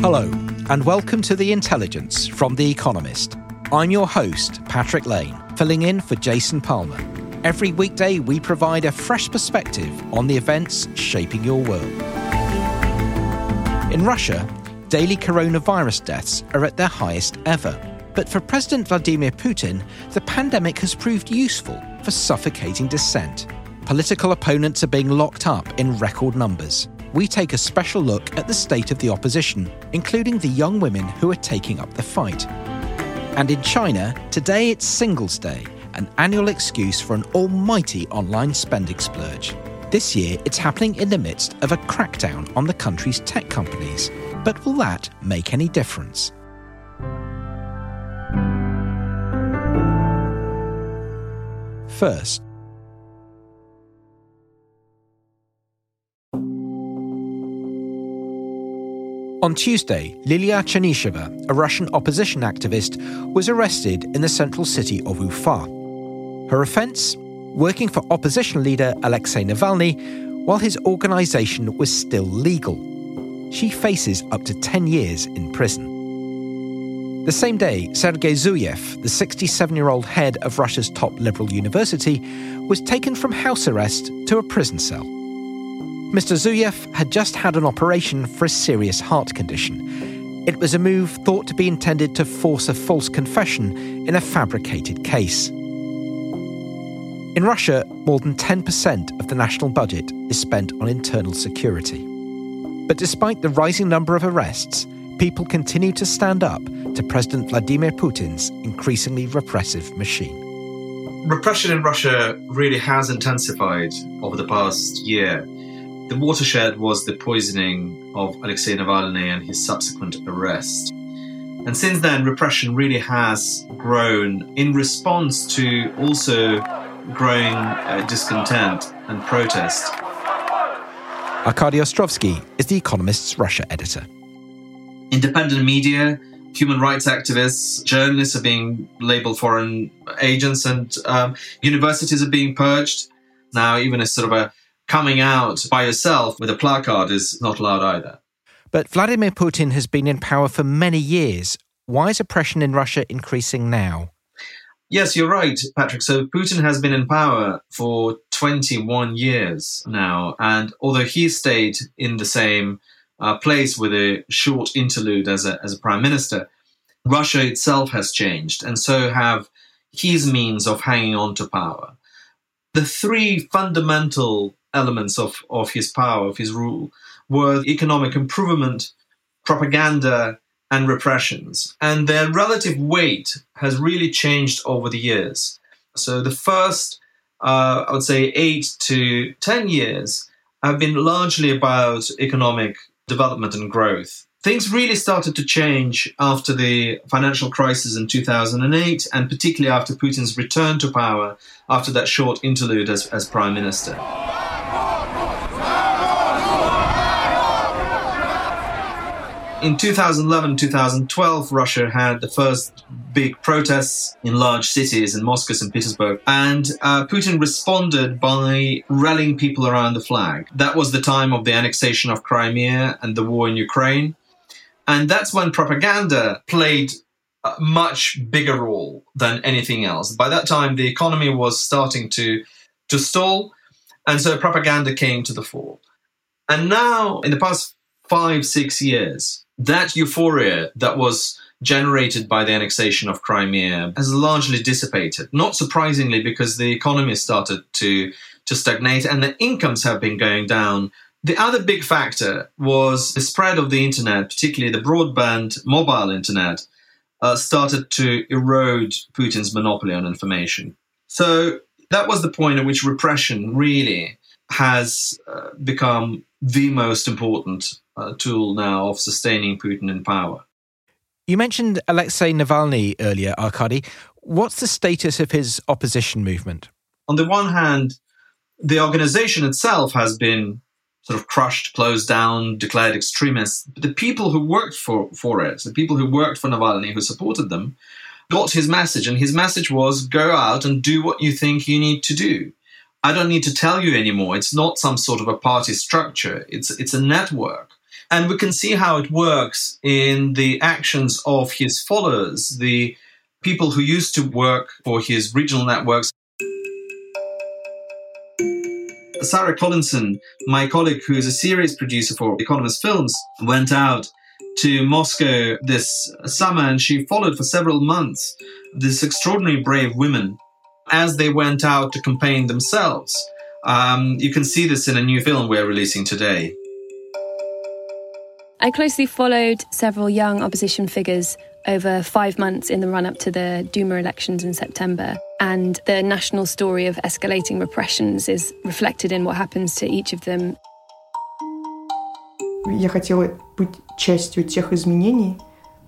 Hello, and welcome to The Intelligence from The Economist. I'm your host, Patrick Lane, filling in for Jason Palmer. Every weekday, we provide a fresh perspective on the events shaping your world. In Russia, daily coronavirus deaths are at their highest ever. But for President Vladimir Putin, the pandemic has proved useful for suffocating dissent. Political opponents are being locked up in record numbers. We take a special look at the state of the opposition, including the young women who are taking up the fight. And in China, today it's Singles Day, an annual excuse for an almighty online spending splurge. This year, it's happening in the midst of a crackdown on the country's tech companies. But will that make any difference? First, On Tuesday, Lilia Chanysheva, a Russian opposition activist, was arrested in the central city of Ufa. Her offence? Working for opposition leader Alexei Navalny while his organisation was still legal. She faces up to 10 years in prison. The same day, Sergei Zuyev, the 67 year old head of Russia's top liberal university, was taken from house arrest to a prison cell. Mr. Zuyev had just had an operation for a serious heart condition. It was a move thought to be intended to force a false confession in a fabricated case. In Russia, more than 10% of the national budget is spent on internal security. But despite the rising number of arrests, people continue to stand up to President Vladimir Putin's increasingly repressive machine. Repression in Russia really has intensified over the past year. The watershed was the poisoning of Alexei Navalny and his subsequent arrest. And since then, repression really has grown in response to also growing uh, discontent and protest. Arkady Ostrovsky is The Economist's Russia editor. Independent media, human rights activists, journalists are being labeled foreign agents, and um, universities are being purged. Now, even a sort of a coming out by yourself with a placard is not allowed either. But Vladimir Putin has been in power for many years. Why is oppression in Russia increasing now? Yes, you're right, Patrick. So Putin has been in power for 21 years now. And although he stayed in the same uh, place with a short interlude as a, as a prime minister, Russia itself has changed. And so have his means of hanging on to power. The three fundamental elements of, of his power, of his rule, were economic improvement, propaganda, and repressions. And their relative weight has really changed over the years. So the first, uh, I would say, eight to 10 years have been largely about economic development and growth. Things really started to change after the financial crisis in 2008, and particularly after Putin's return to power after that short interlude as, as prime minister. In 2011 2012, Russia had the first big protests in large cities in Moscow, St. Petersburg, and uh, Putin responded by rallying people around the flag. That was the time of the annexation of Crimea and the war in Ukraine. And that's when propaganda played a much bigger role than anything else. By that time, the economy was starting to, to stall, and so propaganda came to the fore. And now, in the past five, six years, that euphoria that was generated by the annexation of Crimea has largely dissipated. Not surprisingly, because the economy started to, to stagnate and the incomes have been going down. The other big factor was the spread of the internet, particularly the broadband mobile internet, uh, started to erode Putin's monopoly on information. So that was the point at which repression really has uh, become the most important uh, tool now of sustaining Putin in power. You mentioned Alexei Navalny earlier, Arkady. What's the status of his opposition movement? On the one hand, the organization itself has been sort of crushed, closed down, declared extremists. But the people who worked for, for it, the people who worked for Navalny, who supported them, got his message. And his message was go out and do what you think you need to do. I don't need to tell you anymore. It's not some sort of a party structure. It's it's a network. And we can see how it works in the actions of his followers, the people who used to work for his regional networks. Sarah Collinson, my colleague who is a series producer for Economist Films, went out to Moscow this summer and she followed for several months this extraordinary brave women as they went out to campaign themselves. Um, you can see this in a new film we're releasing today. I closely followed several young opposition figures over five months in the run up to the Duma elections in September. And the national story of escalating repressions is reflected in what happens to each of them. Я хотела быть частью тех изменений,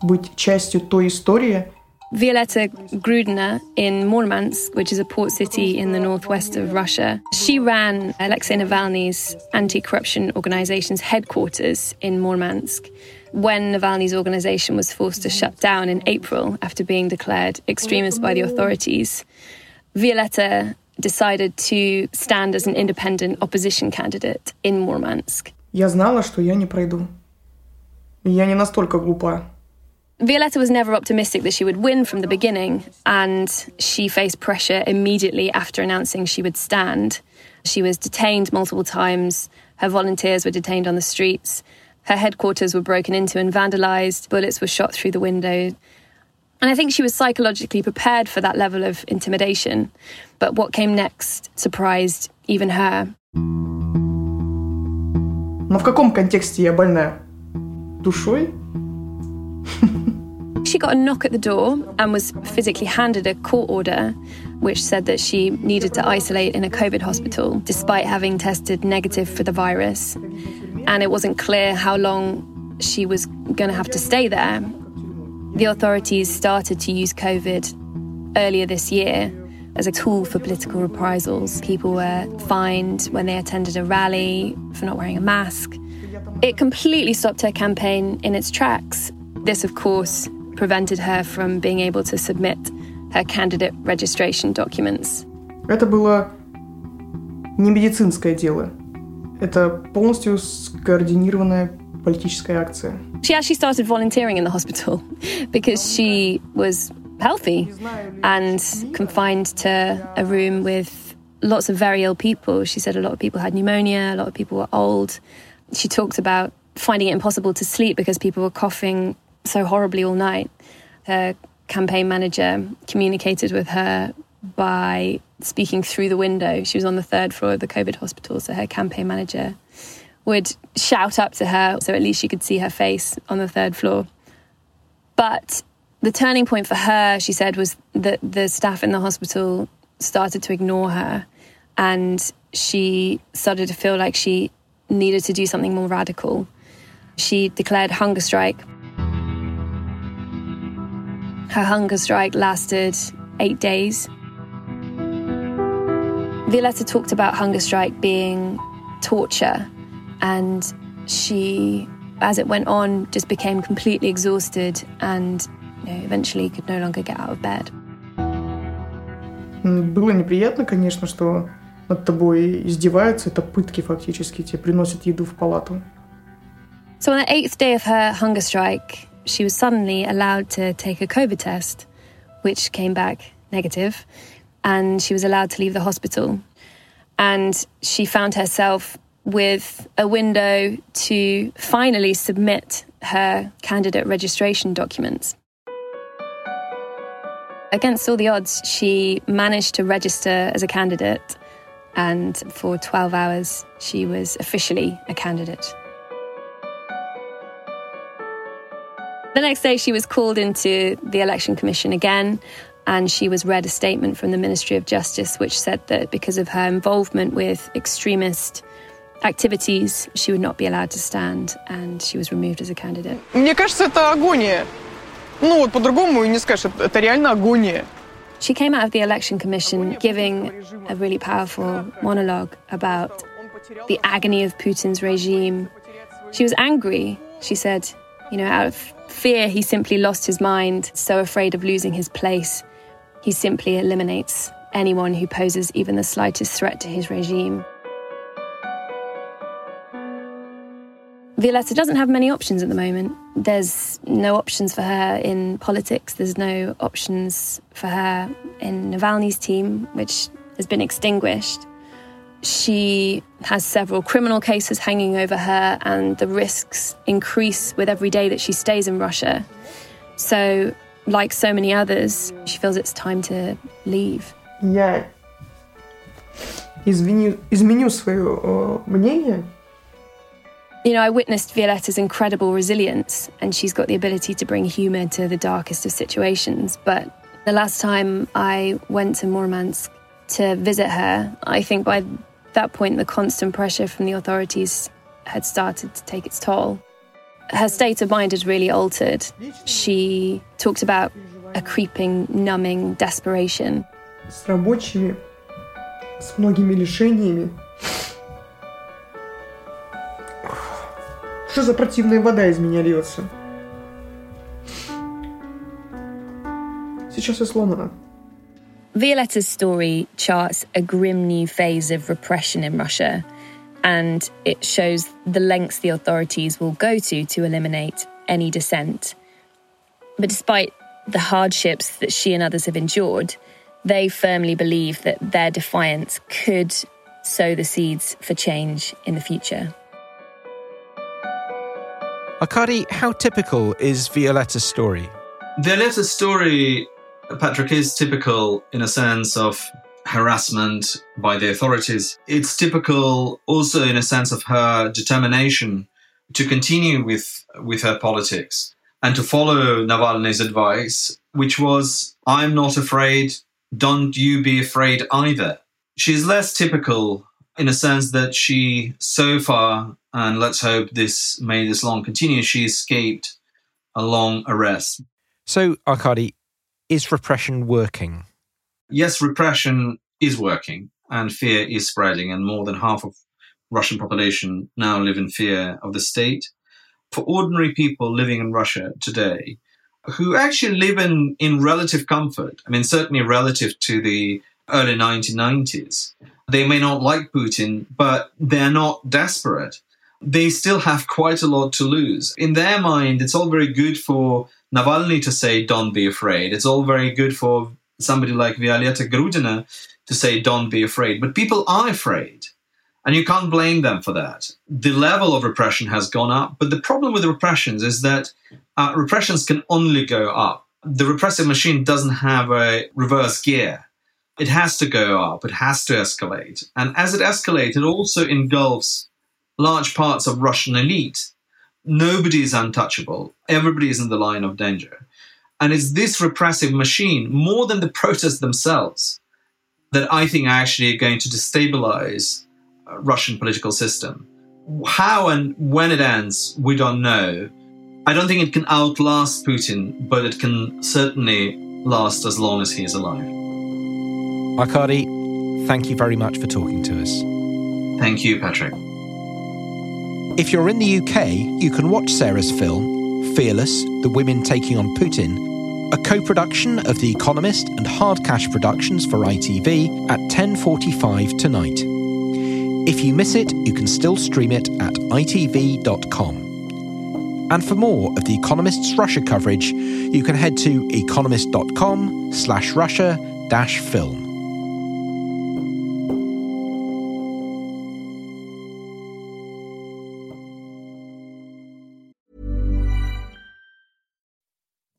быть частью той истории, Violetta Grudina in Murmansk, which is a port city in the northwest of Russia. She ran Alexei Navalny's anti corruption organization's headquarters in Murmansk when Navalny's organization was forced to shut down in April after being declared extremist by the authorities. Violetta decided to stand as an independent opposition candidate in Murmansk. Я знала, что я не пройду. Я не настолько глупа. Violetta was never optimistic that she would win from the beginning, and she faced pressure immediately after announcing she would stand. She was detained multiple times, her volunteers were detained on the streets, her headquarters were broken into and vandalized, bullets were shot through the window. And I think she was psychologically prepared for that level of intimidation. But what came next surprised even her. Но в каком контексте я больная? Душой? She got a knock at the door and was physically handed a court order which said that she needed to isolate in a COVID hospital despite having tested negative for the virus. And it wasn't clear how long she was going to have to stay there. The authorities started to use COVID earlier this year as a tool for political reprisals. People were fined when they attended a rally for not wearing a mask. It completely stopped her campaign in its tracks. This, of course, prevented her from being able to submit her candidate registration documents. Это было не медицинское дело. Это полностью скоординированная политическая акция. She actually started volunteering in the hospital because she was healthy and confined to a room with lots of very ill people. She said a lot of people had pneumonia, a lot of people were old. She talked about finding it impossible to sleep because people were coughing so horribly all night. Her campaign manager communicated with her by speaking through the window. She was on the third floor of the COVID hospital, so her campaign manager would shout up to her so at least she could see her face on the third floor. But the turning point for her, she said, was that the staff in the hospital started to ignore her and she started to feel like she needed to do something more radical. She declared hunger strike her hunger strike lasted eight days. Violetta talked about hunger strike being torture, and she, as it went on, just became completely exhausted and you know, eventually could no longer get out of bed. Было неприятно, конечно, что над тобой издеваются, это пытки фактически, тебе приносят еду в палату. So on the eighth day of her hunger strike, she was suddenly allowed to take a COVID test, which came back negative, and she was allowed to leave the hospital. And she found herself with a window to finally submit her candidate registration documents. Against all the odds, she managed to register as a candidate, and for 12 hours, she was officially a candidate. The next day, she was called into the election commission again, and she was read a statement from the Ministry of Justice which said that because of her involvement with extremist activities, she would not be allowed to stand and she was removed as a candidate. Мне кажется, это агония. Ну вот по-другому и не скажешь, это реально агония. She came out of the election commission giving a really powerful monologue about the agony of Putin's regime. She was angry. She said, you know, out of fear, he simply lost his mind, so afraid of losing his place. He simply eliminates anyone who poses even the slightest threat to his regime. Violetta doesn't have many options at the moment. There's no options for her in politics. There's no options for her in Navalny's team, which has been extinguished She has several criminal cases hanging over her, and the risks increase with every day that she stays in Russia. So, like so many others, she feels it's time to leave. Я извини, изменю свое мнение You know, I witnessed Violetta's incredible resilience, and she's got the ability to bring humour to the darkest of situations. But the last time I went to Murmansk to visit her, I think by that point the constant pressure from the authorities had started to take its toll. Her state of mind had really altered. She talked about a creeping, numbing desperation. С рабочими, с многими лишениями. Что за противная вода из меня льется? Сейчас я сломана. Violetta's story charts a grim new phase of repression in Russia, and it shows the lengths the authorities will go to to eliminate any dissent. But despite the hardships that she and others have endured, they firmly believe that their defiance could sow the seeds for change in the future. Arkady, how typical is Violetta's story? Violetta's story, Patrick, is typical in a sense of harassment by the authorities. It's typical also in a sense of her determination to continue with, with her politics and to follow Navalny's advice, which was, I'm not afraid, don't you be afraid either. She's less typical in a sense that she so far and let's hope this may this long continue. She escaped a long arrest. So, Arkady, is repression working? Yes, repression is working, and fear is spreading, and more than half of Russian population now live in fear of the state. For ordinary people living in Russia today, who actually live in, in relative comfort, I mean, certainly relative to the early 1990s, they may not like Putin, but they're not desperate they still have quite a lot to lose. In their mind, it's all very good for Navalny to say, don't be afraid. It's all very good for somebody like Violetta Grudina to say, don't be afraid. But people are afraid. And you can't blame them for that. The level of repression has gone up. But the problem with repressions is that uh, repressions can only go up. The repressive machine doesn't have a reverse gear. It has to go up, it has to escalate. And as it escalates, it also engulfs large parts of Russian elite, nobody is untouchable. Everybody is in the line of danger. And it's this repressive machine, more than the protests themselves, that I think are actually going to destabilize uh, Russian political system. How and when it ends, we don't know. I don't think it can outlast Putin, but it can certainly last as long as he is alive. Arkady, thank you very much for talking to us. Thank you, Patrick. If you're in the UK, you can watch Sarah's film, Fearless The Women Taking on Putin, a co-production of The Economist and Hard Cash Productions for ITV at 10:45 tonight. If you miss it, you can still stream it at itv.com. And for more of The Economist's Russia coverage, you can head to economist.com slash Russia dash film.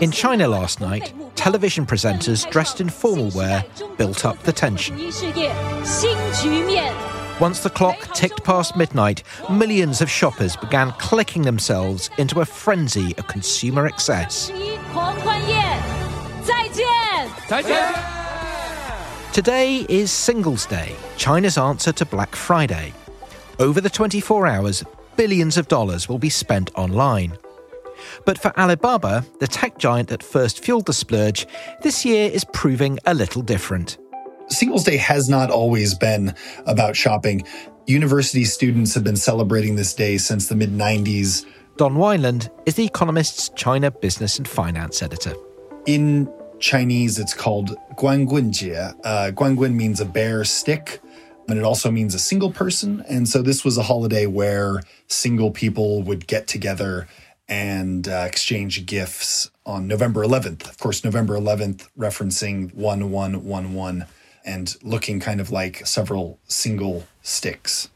In China last night, television presenters dressed in formal wear built up the tension. Once the clock ticked past midnight, millions of shoppers began clicking themselves into a frenzy of consumer excess. Today is Singles Day, China's answer to Black Friday. Over the 24 hours, billions of dollars will be spent online. But for Alibaba, the tech giant that first fueled the splurge, this year is proving a little different. Singles Day has not always been about shopping. University students have been celebrating this day since the mid 90s. Don Weinland is The Economist's China business and finance editor. In Chinese, it's called Guanggunjie. Uh, Guanggun means a bare stick, and it also means a single person. And so this was a holiday where single people would get together and uh, exchange gifts on November 11th. Of course, November 11th referencing 1111 and looking kind of like several single sticks.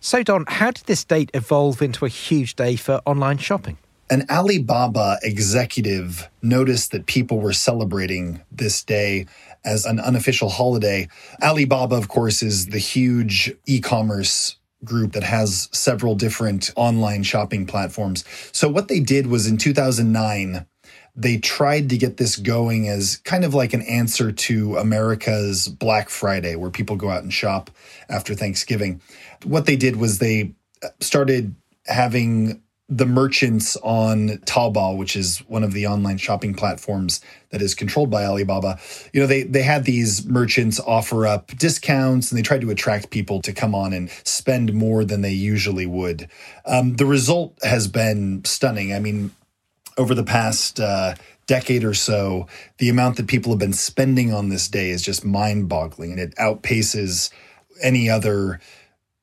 So, Don, how did this date evolve into a huge day for online shopping? An Alibaba executive noticed that people were celebrating this day as an unofficial holiday. Alibaba, of course, is the huge e commerce group that has several different online shopping platforms. So, what they did was in 2009, they tried to get this going as kind of like an answer to America's Black Friday, where people go out and shop after Thanksgiving. What they did was they started having the merchants on Taobao, which is one of the online shopping platforms that is controlled by Alibaba, you know, they they had these merchants offer up discounts and they tried to attract people to come on and spend more than they usually would. Um, the result has been stunning. I mean, over the past uh, decade or so, the amount that people have been spending on this day is just mind boggling and it outpaces any other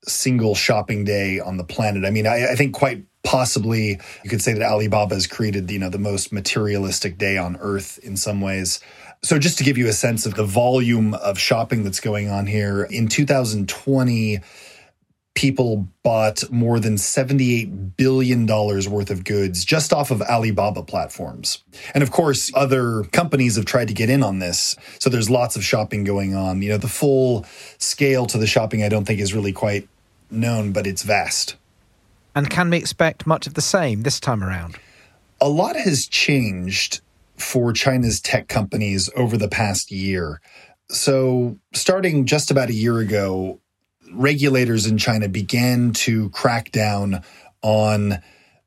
single shopping day on the planet. I mean, I, I, think quite possibly you could say that Alibaba has created, you know, the most materialistic day on earth in some ways. So just to give you a sense of the volume of shopping that's going on here, in 2020, people bought more than $78 billion worth of goods just off of Alibaba platforms. And of course, other companies have tried to get in on this. So there's lots of shopping going on. You know, the full scale to the shopping, I don't think is really quite known, but it's vast. And can we expect much of the same this time around? A lot has changed for China's tech companies over the past year. So, starting just about a year ago, regulators in China began to crack down on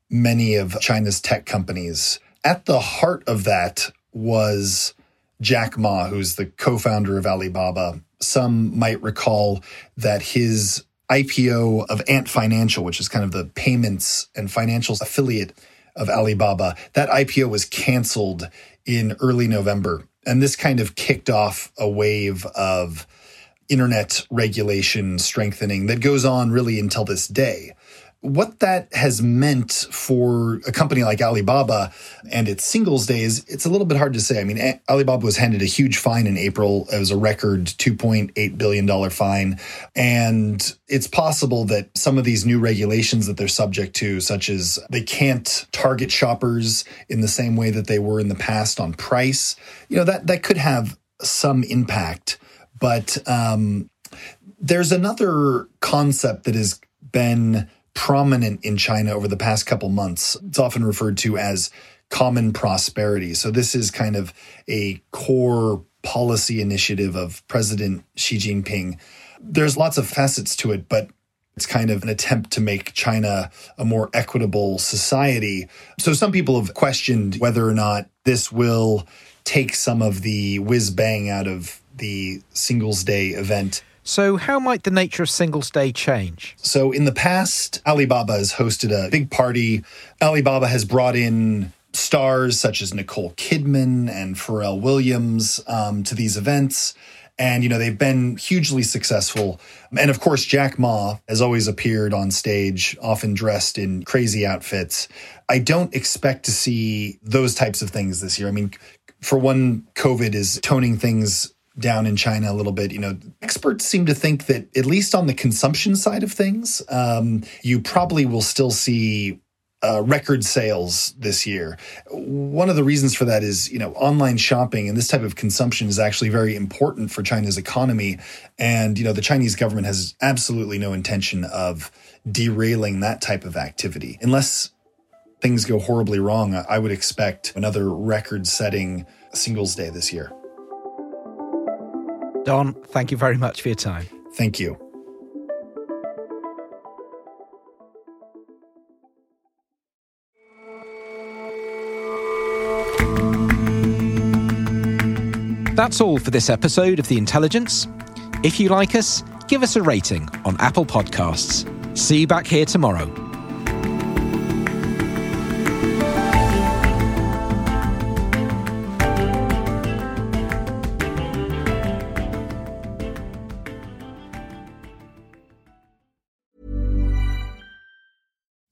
many of China's tech companies. At the heart of that was Jack Ma, who's the co founder of Alibaba. Some might recall that his IPO of Ant Financial, which is kind of the payments and financials affiliate of Alibaba, that IPO was canceled in early November. And this kind of kicked off a wave of internet regulation strengthening that goes on really until this day. What that has meant for a company like Alibaba and its singles days, it's a little bit hard to say. I mean, Alibaba was handed a huge fine in April. It was a record $2.8 billion fine. And it's possible that some of these new regulations that they're subject to, such as they can't target shoppers in the same way that they were in the past on price, you know, that, that could have some impact. But um, there's another concept that has been prominent in China over the past couple months. It's often referred to as common prosperity. So, this is kind of a core policy initiative of President Xi Jinping. There's lots of facets to it, but it's kind of an attempt to make China a more equitable society. So, some people have questioned whether or not this will take some of the whiz bang out of the Singles Day event. So, how might the nature of Singles Day change? So, in the past, Alibaba has hosted a big party. Alibaba has brought in stars such as Nicole Kidman and Pharrell Williams um, to these events. And, you know, they've been hugely successful. And of course, Jack Ma has always appeared on stage, often dressed in crazy outfits. I don't expect to see those types of things this year. I mean, for one, COVID is toning things down in China a little bit. You know, experts seem to think that at least on the consumption side of things, um, you probably will still see uh, record sales this year. One of the reasons for that is, you know, online shopping and this type of consumption is actually very important for China's economy. And, you know, the Chinese government has absolutely no intention of derailing that type of activity. Unless things go horribly wrong, I would expect another record setting Singles Day this year. Don, thank you very much for your time. Thank you. That's all for this episode of The Intelligence. If you like us, give us a rating on Apple Podcasts. See you back here tomorrow.